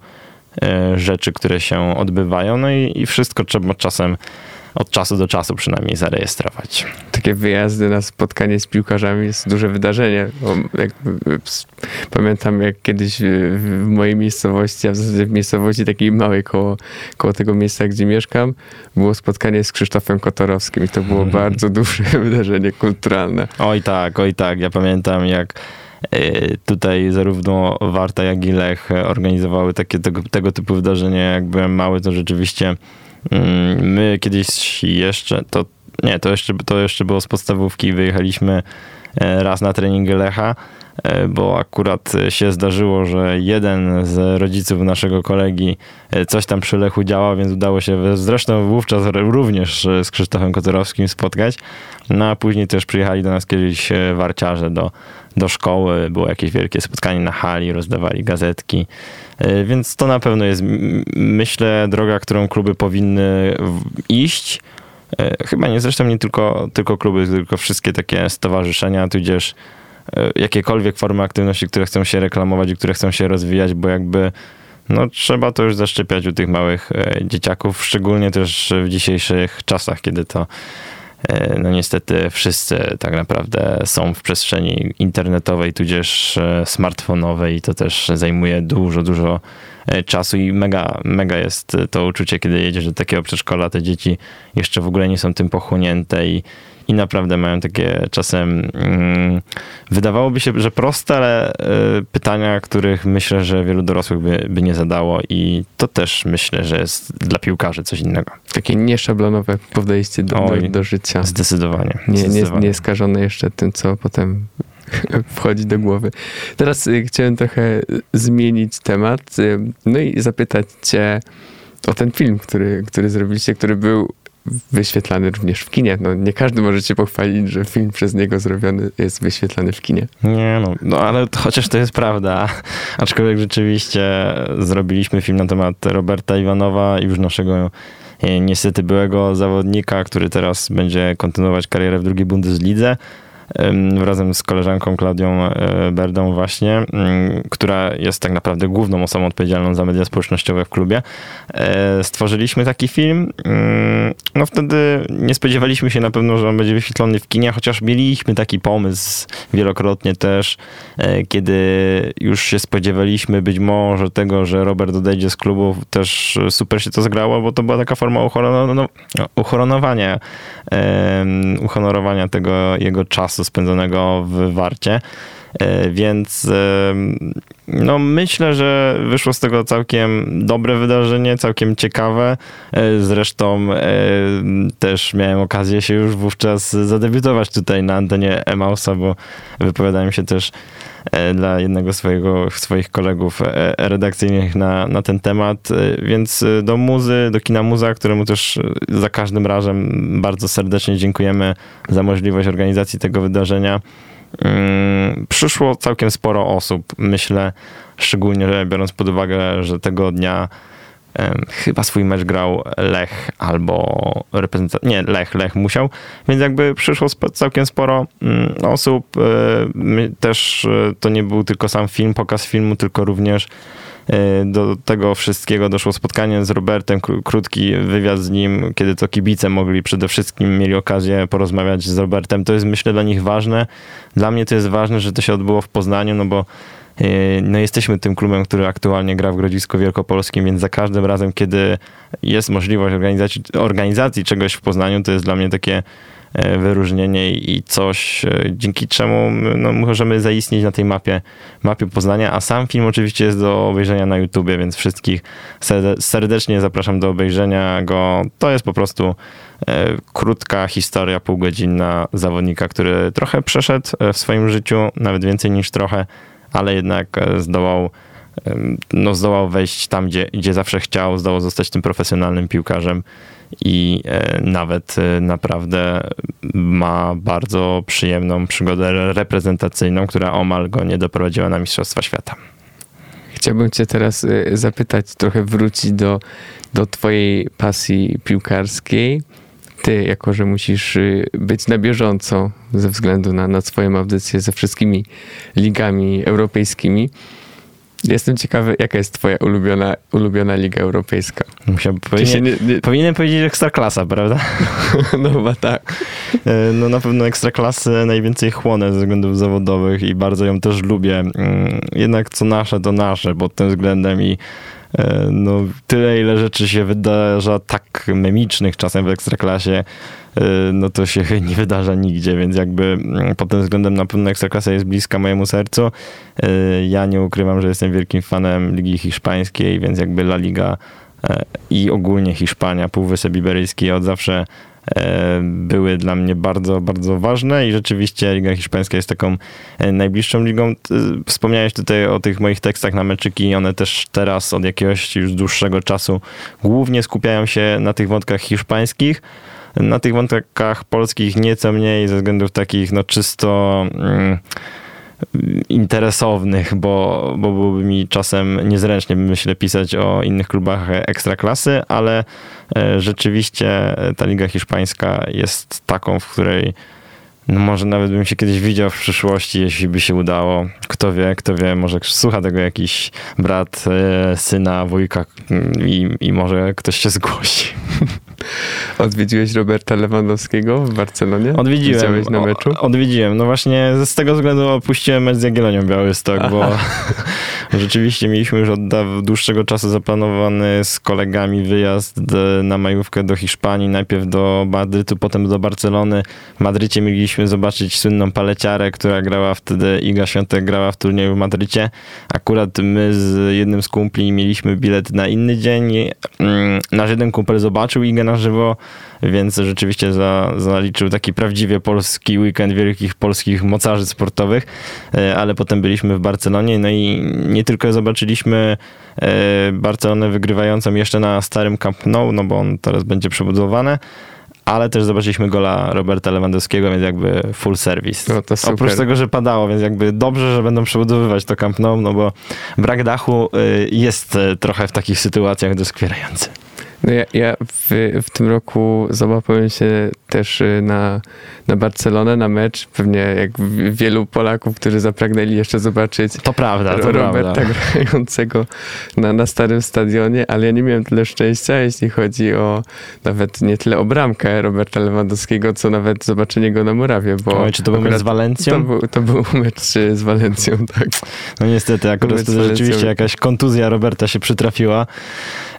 e, rzeczy, które się odbywają. No i, i wszystko trzeba czasem, od czasu do czasu przynajmniej zarejestrować. Takie wyjazdy na spotkanie z piłkarzami jest duże wydarzenie. Jak, pamiętam jak kiedyś w, mojej miejscowości, a w zasadzie w miejscowości takiej małej koło, koło tego miejsca, gdzie mieszkam, było spotkanie z Krzysztofem Kotorowskim i to było bardzo duże wydarzenie kulturalne. Oj tak, oj tak. Ja pamiętam jak e, tutaj zarówno Warta, jak i Lech organizowały takie tego, tego typu wydarzenia. Jak byłem mały, to rzeczywiście my kiedyś jeszcze, to nie, to jeszcze, to jeszcze było z podstawówki, wyjechaliśmy e, raz na treningi Lecha, e, bo akurat się zdarzyło, że jeden z rodziców naszego kolegi e, coś tam przy Lechu działa, więc udało się zresztą wówczas również z Krzysztofem Kotorowskim spotkać. No a później też przyjechali do nas kiedyś warciarze do, do szkoły, było jakieś wielkie spotkanie na hali, rozdawali gazetki, E, więc to na pewno jest, myślę, droga, którą kluby powinny iść. E, Chyba nie, zresztą nie tylko, tylko kluby, tylko wszystkie takie stowarzyszenia, tudzież e, jakiekolwiek formy aktywności, które chcą się reklamować i które chcą się rozwijać, bo jakby no, trzeba to już zaszczepiać u tych małych dzieciaków, szczególnie też w dzisiejszych czasach, kiedy to no niestety wszyscy tak naprawdę są w przestrzeni internetowej, tudzież e, smartfonowej i to też zajmuje dużo, dużo e, czasu i mega, mega jest to uczucie, kiedy jedziesz do takiego przedszkola, te dzieci jeszcze w ogóle nie są tym pochłonięte i, i naprawdę mają takie czasem, mm, wydawałoby się, że proste, ale e, pytania, których myślę, że wielu dorosłych by, by nie zadało i to też myślę, że jest dla piłkarzy coś innego. Takie nieszablonowe podejście do, do, Oj. do życia. Zdecydowanie. Nie, nie, zdecydowanie. nie skażone jeszcze tym, co potem wchodzi do głowy. Teraz y, chciałem trochę zmienić temat, y, no i zapytać cię o ten film, który, który zrobiliście, który był wyświetlany również w kinie. No, nie każdy może się pochwalić, że film przez niego zrobiony jest wyświetlany w kinie. Nie, no, no ale chociaż to jest prawda. Aczkolwiek rzeczywiście zrobiliśmy film na temat Roberta Iwanowa i już naszego e, niestety byłego zawodnika, który teraz będzie kontynuować karierę w drugiej Bundeslidze. Em, Razem z koleżanką Klaudią e, Berdą właśnie, która jest tak naprawdę główną osobą odpowiedzialną za media społecznościowe w klubie. E, Stworzyliśmy taki film. Mm, No wtedy nie spodziewaliśmy się na pewno, że on będzie wyświetlony w kinie, chociaż mieliśmy taki pomysł wielokrotnie też, e, kiedy już się spodziewaliśmy być może tego, że Robert odejdzie z klubu, też super się to zgrało, bo to była taka forma uhorono- no, uhonorowania, em, uhonorowania tego jego czasu spędzonego w Warcie. E, Więc no myślę, że wyszło z tego całkiem dobre wydarzenie, całkiem ciekawe. E, Zresztą e, też miałem okazję się już wówczas zadebiutować tutaj na antenie Emausa, bo wypowiadałem się też dla jednego swojego, swoich kolegów redakcyjnych na, na ten temat, więc do muzy, do kina muza, któremu też za każdym razem bardzo serdecznie dziękujemy za możliwość organizacji tego wydarzenia. Mm, Przyszło całkiem sporo osób, myślę, szczególnie biorąc pod uwagę, że tego dnia chyba swój mecz grał Lech albo reprezentant, nie, Lech, Lech musiał, więc jakby przyszło całkiem sporo mm, osób. E, Też e, to nie był tylko sam film, pokaz filmu, tylko również do tego wszystkiego doszło spotkanie z Robertem, kró- krótki wywiad z nim, kiedy to kibice mogli przede wszystkim mieli okazję porozmawiać z Robertem. To jest myślę dla nich ważne. Dla mnie to jest ważne, że to się odbyło w Poznaniu, no bo e, no jesteśmy tym klubem, który aktualnie gra w Grodzisku Wielkopolskim, więc za każdym razem, kiedy jest możliwość organizacji, organizacji czegoś w Poznaniu, to jest dla mnie takie e, wyróżnienie i coś, e, dzięki czemu no, możemy zaistnieć na tej mapie, mapie Poznania, a sam film oczywiście jest do obejrzenia na YouTubie, więc wszystkich serde- serdecznie zapraszam do obejrzenia go. To jest po prostu e, krótka historia, półgodzinna zawodnika, który trochę przeszedł e, w swoim życiu, nawet więcej niż trochę, ale jednak e, zdołał no, zdołał wejść tam, gdzie, gdzie zawsze chciał, zdołał zostać tym profesjonalnym piłkarzem i e, nawet e, naprawdę ma bardzo przyjemną przygodę reprezentacyjną, która omal go nie doprowadziła na Mistrzostwa Świata. Chciałbym cię teraz y, zapytać, trochę wrócić do, do twojej pasji piłkarskiej. Ty, jako że musisz być na bieżąco ze względu na, na swoją audycję ze wszystkimi ligami europejskimi, Jestem ciekawy, jaka jest twoja ulubiona, ulubiona liga europejska? Musiałbym powinien, nie, nie... Powinienem powiedzieć ekstraklasa, prawda? no chyba tak. E, no na pewno ekstraklasę najwięcej chłonę ze względów zawodowych i bardzo ją też lubię. Mm, jednak co nasze, to nasze pod tym względem i no, tyle, ile rzeczy się wydarza tak memicznych czasem w ekstraklasie, e, no to się nie wydarza nigdzie, więc jakby mm, pod tym względem na pewno ekstraklasa jest bliska mojemu sercu. Ja nie ukrywam, że jestem wielkim fanem Ligi Hiszpańskiej, więc jakby La Liga i ogólnie Hiszpania, Półwysep Iberyjski od zawsze E, były dla mnie bardzo, bardzo ważne i rzeczywiście Liga Hiszpańska jest taką e, najbliższą ligą. Wspomniałeś tutaj o tych moich tekstach na meczyki, one też teraz od jakiegoś już dłuższego czasu głównie skupiają się na tych wątkach hiszpańskich. Na tych wątkach polskich nieco mniej ze względów takich no czysto mm, interesownych, bo, bo byłoby mi czasem niezręcznie, myślę, pisać o innych klubach ekstraklasy, ale e, rzeczywiście ta liga hiszpańska jest taką, w której no może nawet bym się kiedyś widział w przyszłości, jeśli by się udało. Kto wie, kto wie, może słucha tego jakiś brat, e, syna, wujka mm, i, i może ktoś się zgłosi. Odwiedziłeś Roberta Lewandowskiego w Barcelonie? Odwiedziłem. Widziałeś na meczu? O, odwiedziłem. No właśnie z tego względu opuściłem mecz z Jagiellonią Białystok, Aha. bo rzeczywiście mieliśmy już od dłuższego czasu zaplanowany z kolegami wyjazd na majówkę do Hiszpanii, najpierw do Madrytu, potem do Barcelony. W Madrycie mieliśmy zobaczyć słynną paleciarę, która grała wtedy, Iga Świątek grała w turnieju w Madrycie. Akurat my z jednym z kumpli mieliśmy bilet na inny dzień. Mm, nasz jeden kumpel zobaczył Igę na żywo, więc rzeczywiście za, zaliczył taki prawdziwie polski weekend wielkich polskich mocarzy sportowych, e, ale potem byliśmy w Barcelonie, no i nie tylko zobaczyliśmy e, Barcelonę wygrywającą jeszcze na starym Camp Nou, no bo on teraz będzie przebudowany, ale też zobaczyliśmy gola Roberta Lewandowskiego, więc jakby full service. No. Oprócz tego, że padało, więc jakby dobrze, że będą przebudowywać to Camp Nou, no bo brak dachu y, jest trochę w takich sytuacjach doskwierający. No ja, ja w, w tym roku załapałem się też y, na, na Barcelonę, na mecz. Pewnie jak wielu Polaków, którzy zapragnęli jeszcze zobaczyć to prawda, to Roberta prawda. grającego na, na starym stadionie, ale ja nie miałem tyle szczęścia, jeśli chodzi o nawet nie tyle o bramkę Roberta Lewandowskiego, co nawet zobaczenie go na murawie. Bo Oj, czy to był mecz z Walencją? To był, to był mecz z Walencją, tak. No niestety, akurat rzeczywiście jakaś kontuzja Roberta się przytrafiła.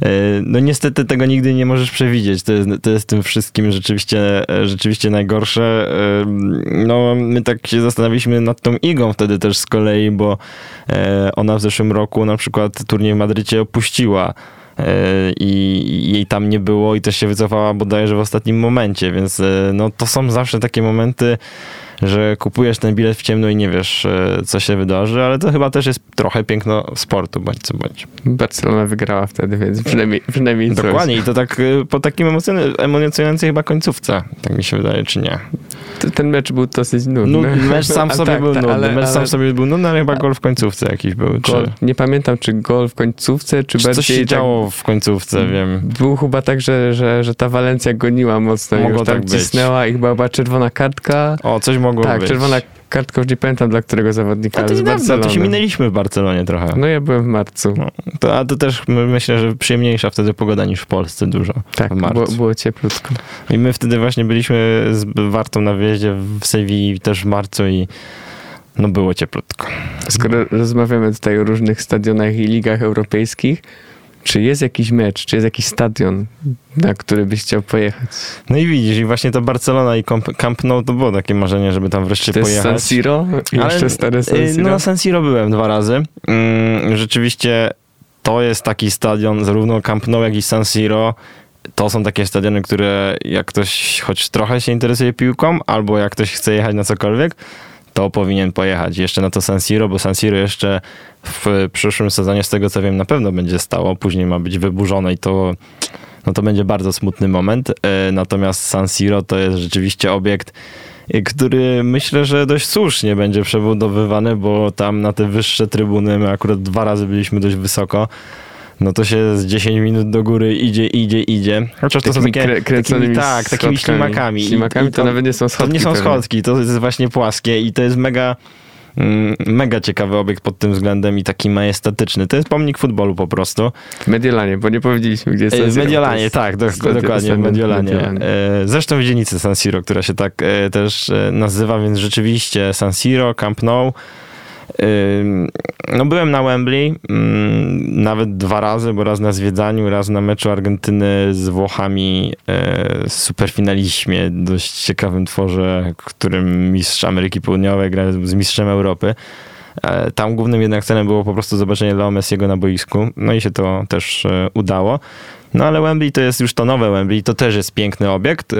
E, no niestety tego nigdy nie możesz przewidzieć. To jest, to jest tym wszystkim rzeczywiście, e, rzeczywiście najgorsze. E, no my tak się zastanawialiśmy nad tą Igą wtedy też z kolei, bo ona w zeszłym roku na przykład turniej w Madrycie opuściła i jej tam nie było i też się wycofała bodajże w ostatnim momencie, więc no to są zawsze takie momenty, że kupujesz ten bilet w ciemno i nie wiesz, e, co się wydarzy, ale to chyba też jest trochę piękno sportu, bądź co bądź. Barcelona wygrała wtedy, więc przynajmniej, przynajmniej Dokładnie i to tak e, po takim emocjonującej chyba końcówce, tak mi się wydaje, czy nie? Ten mecz był dosyć nudny. No, mecz sam w sobie tak, był nudny, ale, mecz ale, sam w sobie był nudny, ale chyba gol w końcówce jakiś był. Gol, czy... Nie pamiętam, czy gol w końcówce, czy, czy bardziej... Coś się tak, działo w końcówce, wiem. Był chyba tak, że, że, że ta Walencja goniła mocno Mogło już tak cisnęła i chyba była czerwona kartka. O, coś mogło tak, być. czerwona kartka, już nie pamiętam dla którego zawodnika, ale z Barcelony. To się minęliśmy w Barcelonie trochę. No ja byłem w marcu. No, to, a to też myślę, że przyjemniejsza wtedy pogoda niż w Polsce dużo. Tak, w marcu. Było, było cieplutko. I my wtedy właśnie byliśmy z Wartą na wyjeździe w Sewilli też w marcu i no było cieplutko. Skoro rozmawiamy tutaj o różnych stadionach i ligach europejskich, czy jest jakiś mecz, czy jest jakiś stadion, na który byś chciał pojechać? No i widzisz, i właśnie to Barcelona i Camp Nou to było takie marzenie, żeby tam wreszcie to pojechać. San Siro? Jeszcze Ale, stare San y, Siro? No na San Siro byłem dwa razy. Mm, rzeczywiście to jest taki stadion, zarówno Camp Nou, jak i San Siro, to są takie stadiony, które jak ktoś choć trochę się interesuje piłką, albo jak ktoś chce jechać na cokolwiek, to powinien pojechać jeszcze na to San Siro, bo San Siro jeszcze w przyszłym sezonie, z tego co wiem, na pewno będzie stało. Później ma być wyburzone i to no to będzie bardzo smutny moment. E, natomiast San Siro to jest rzeczywiście obiekt, e, który myślę, że dość słusznie będzie przebudowywany, bo tam na te wyższe trybuny, my akurat dwa razy byliśmy dość wysoko, no to się z 10 minut do góry idzie, idzie, idzie. Chociaż to są takie, kręconymi takimi, tak, takimi schodkami. ślimakami. Ślimakami i to nawet nie są schodki To nie są pewnie. schodki, to jest właśnie płaskie i to jest mega mm, mega ciekawy obiekt pod tym względem i taki majestatyczny. To jest pomnik futbolu po prostu. W Mediolanie, bo nie powiedzieliśmy, gdzie jest E, San W Siro. To Mediolanie, jest tak, do, stadion- dokładnie, w Mediolanie. Mediolanie. E, Zresztą w dzielnicy San Siro, która się tak e, też nazywa, więc rzeczywiście San Siro, Camp Nou. No byłem na Wembley mm, nawet dwa razy, bo raz na zwiedzaniu, raz na meczu Argentyny z Włochami, e, superfinaliśmy, dość ciekawym tworze, którym mistrz Ameryki Południowej gra z mistrzem Europy. E, Tam głównym jednak celem było po prostu zobaczenie Leo Messiego na boisku, no i się to też e, udało. No ale Wembley to jest już to nowe Wembley, to też jest piękny obiekt.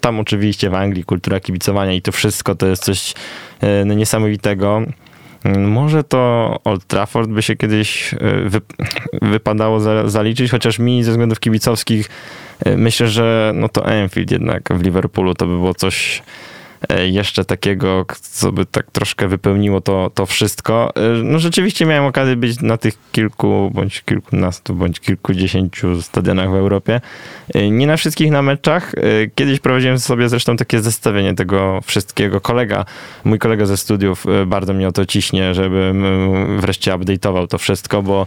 Tam oczywiście w Anglii kultura kibicowania i to wszystko to jest coś no, niesamowitego. Może to Old Trafford by się kiedyś e, wy, wypadało za, zaliczyć, chociaż mi ze względów kibicowskich e, myślę, że no to Anfield jednak w Liverpoolu to by było coś jeszcze takiego, co by tak troszkę wypełniło to, to wszystko. E, No rzeczywiście miałem okazję być na tych kilku, bądź kilkunastu, bądź kilkudziesięciu stadionach w Europie. E, Nie na wszystkich na meczach. E, Kiedyś prowadziłem sobie zresztą takie zestawienie tego wszystkiego. Kolega, mój kolega ze studiów e, bardzo mnie o to ciśnie, żebym e, wreszcie update'ował to wszystko, bo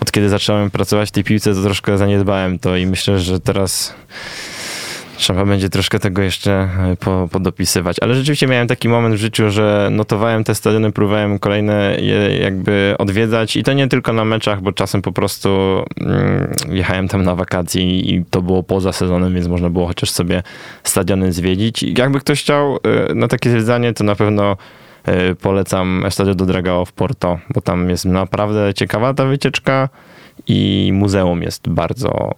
od kiedy zacząłem pracować w tej piłce, to troszkę zaniedbałem to i myślę, że teraz trzeba będzie troszkę tego jeszcze e, po, podopisywać. Ale rzeczywiście miałem taki moment w życiu, że notowałem te stadiony, próbowałem kolejne je jakby odwiedzać i to nie tylko na meczach, bo czasem po prostu mm, jechałem tam na wakacje i to było poza sezonem, więc można było chociaż sobie stadiony zwiedzić. Jakby ktoś chciał e, na takie zwiedzanie, to na pewno e, polecam Estadio do Dragao w Porto, bo tam jest naprawdę ciekawa ta wycieczka i muzeum jest bardzo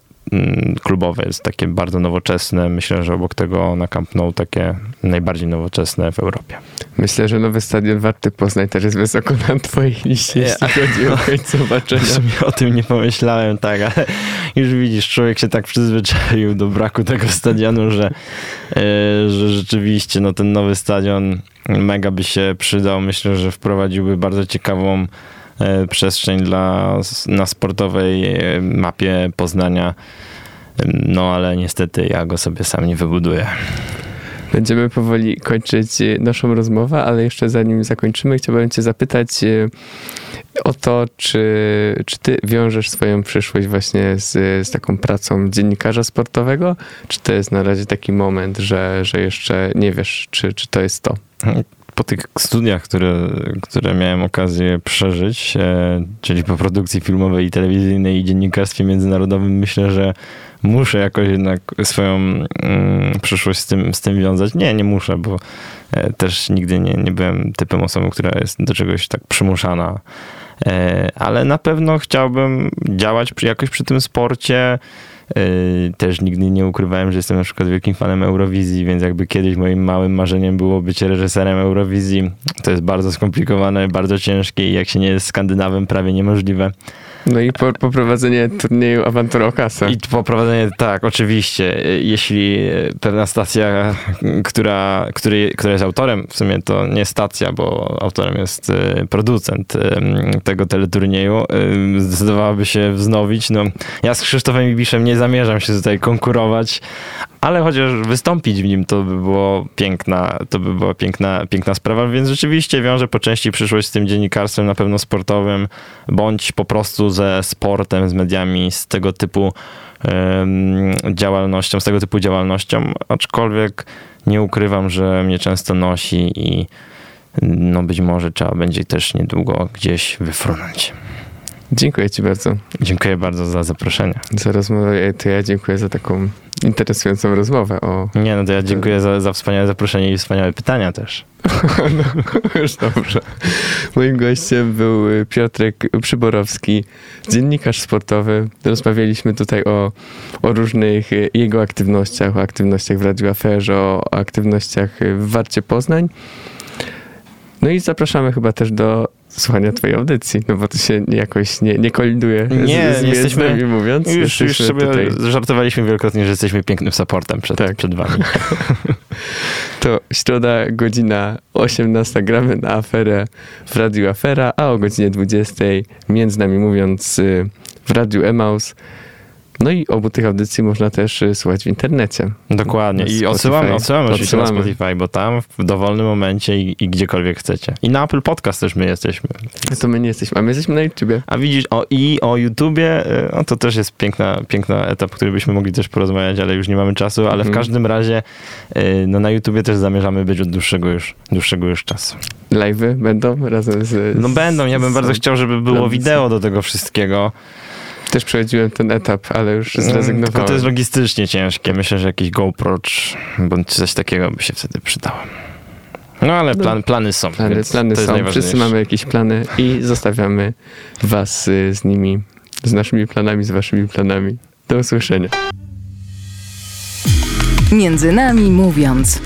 klubowe, jest takie bardzo nowoczesne. Myślę, że obok tego na Camp Nou takie najbardziej nowoczesne w Europie. Myślę, że nowy stadion Warty Poznań też jest wysoko na twojej liście, jeśli chodzi o chęć zobaczenia. W o tym nie pomyślałem, tak, ale już widzisz, człowiek się tak przyzwyczaił do braku tego stadionu, że, e, że rzeczywiście no, ten nowy stadion mega by się przydał. Myślę, że wprowadziłby bardzo ciekawą przestrzeń dla, na sportowej e, mapie Poznania. No ale niestety ja go sobie sam nie wybuduję. Będziemy powoli kończyć e, naszą rozmowę, ale jeszcze zanim zakończymy, chciałbym cię zapytać e, o to, czy, czy ty wiążesz swoją przyszłość właśnie z, z taką pracą dziennikarza sportowego, czy to jest na razie taki moment, że, że jeszcze nie wiesz, czy, czy to jest to? Po tych studiach, które, które miałem okazję przeżyć, e, czyli po produkcji filmowej i telewizyjnej i dziennikarstwie międzynarodowym, myślę, że muszę jakoś jednak swoją mm, przyszłość z tym, z tym wiązać. Nie, nie muszę, bo e, też nigdy nie, nie byłem typem osobą, która jest do czegoś tak przymuszana. E, ale na pewno chciałbym działać przy, jakoś przy tym sporcie. Yy, Też nigdy nie ukrywałem, że jestem na przykład wielkim fanem Eurowizji, więc jakby kiedyś moim małym marzeniem było bycie reżyserem Eurowizji. To jest bardzo skomplikowane, bardzo ciężkie i jak się nie jest Skandynawem, prawie niemożliwe. No i po, poprowadzenie turnieju Awantura o kasę. I poprowadzenie, tak, oczywiście. Jeśli pewna stacja, która, który, która jest autorem, w sumie to nie stacja, bo autorem jest yy, producent tego teleturnieju, yy, zdecydowałaby się wznowić. No, ja z Krzysztofem Ibiszem nie zamierzam się tutaj konkurować, ale chociaż wystąpić w nim to by było piękna, to by była piękna, piękna sprawa, więc rzeczywiście wiążę po części przyszłość z tym dziennikarstwem na pewno sportowym, bądź po prostu ze sportem, z mediami, z tego typu działalnością, z tego typu działalnością, aczkolwiek nie ukrywam, że mnie często nosi i no być może trzeba będzie też niedługo gdzieś wyfrunąć. Dziękuję ci bardzo Dziękuję bardzo za zaproszenie. za rozmowę. To ja dziękuję za taką interesującą rozmowę o... Nie, no to ja dziękuję za, za wspaniałe zaproszenie i wspaniałe pytania też. No, już dobrze. Moim gościem był Piotrek Przyborowski, dziennikarz sportowy. Rozmawialiśmy tutaj o, o różnych jego aktywnościach, o aktywnościach w Radiu Aferze, o aktywnościach w Warcie Poznań. No i zapraszamy chyba też do słuchania twojej audycji, no bo to się jakoś nie, nie koliduje Nie, z, z jesteśmy- mówiąc. Już, już jesteśmy sobie tutaj. żartowaliśmy wielokrotnie, że jesteśmy pięknym supportem przed, Tak. przed wami. To środa, godzina 18 gramy na aferę w Radiu Afera, a o godzinie 20 między nami mówiąc y, w Radiu Emaus. No i obu tych audycji można też y, słuchać w internecie. Dokładnie. I odsyłamy, odsyłamy oczywiście na. Spotify, bo tam w dowolnym momencie i, i gdziekolwiek chcecie. I na Apple Podcast też my jesteśmy. To my nie jesteśmy, a my jesteśmy na YouTubie. A widzisz, o i o YouTubie, no to też jest piękna, piękna etap, który byśmy mogli też porozmawiać, ale już nie mamy czasu, ale w Mhm. każdym razie y, no na YouTubie też zamierzamy być od dłuższego już, dłuższego już czasu. Live'y będą razem z... No będą, ja bym bardzo chciał, żeby było wideo do tego wszystkiego. Też przechodziłem ten etap, ale już Tylko zrezygnowałem. to jest logistycznie ciężkie. Myślę, że jakiś GoPro czy- bądź coś takiego by się wtedy przydało. No ale No. plan, plany są. Plany, plany to jest są, najważniejsze. wszyscy mamy jakieś plany i zostawiamy was y, z nimi, z naszymi planami, z waszymi planami. Do usłyszenia. Między nami mówiąc.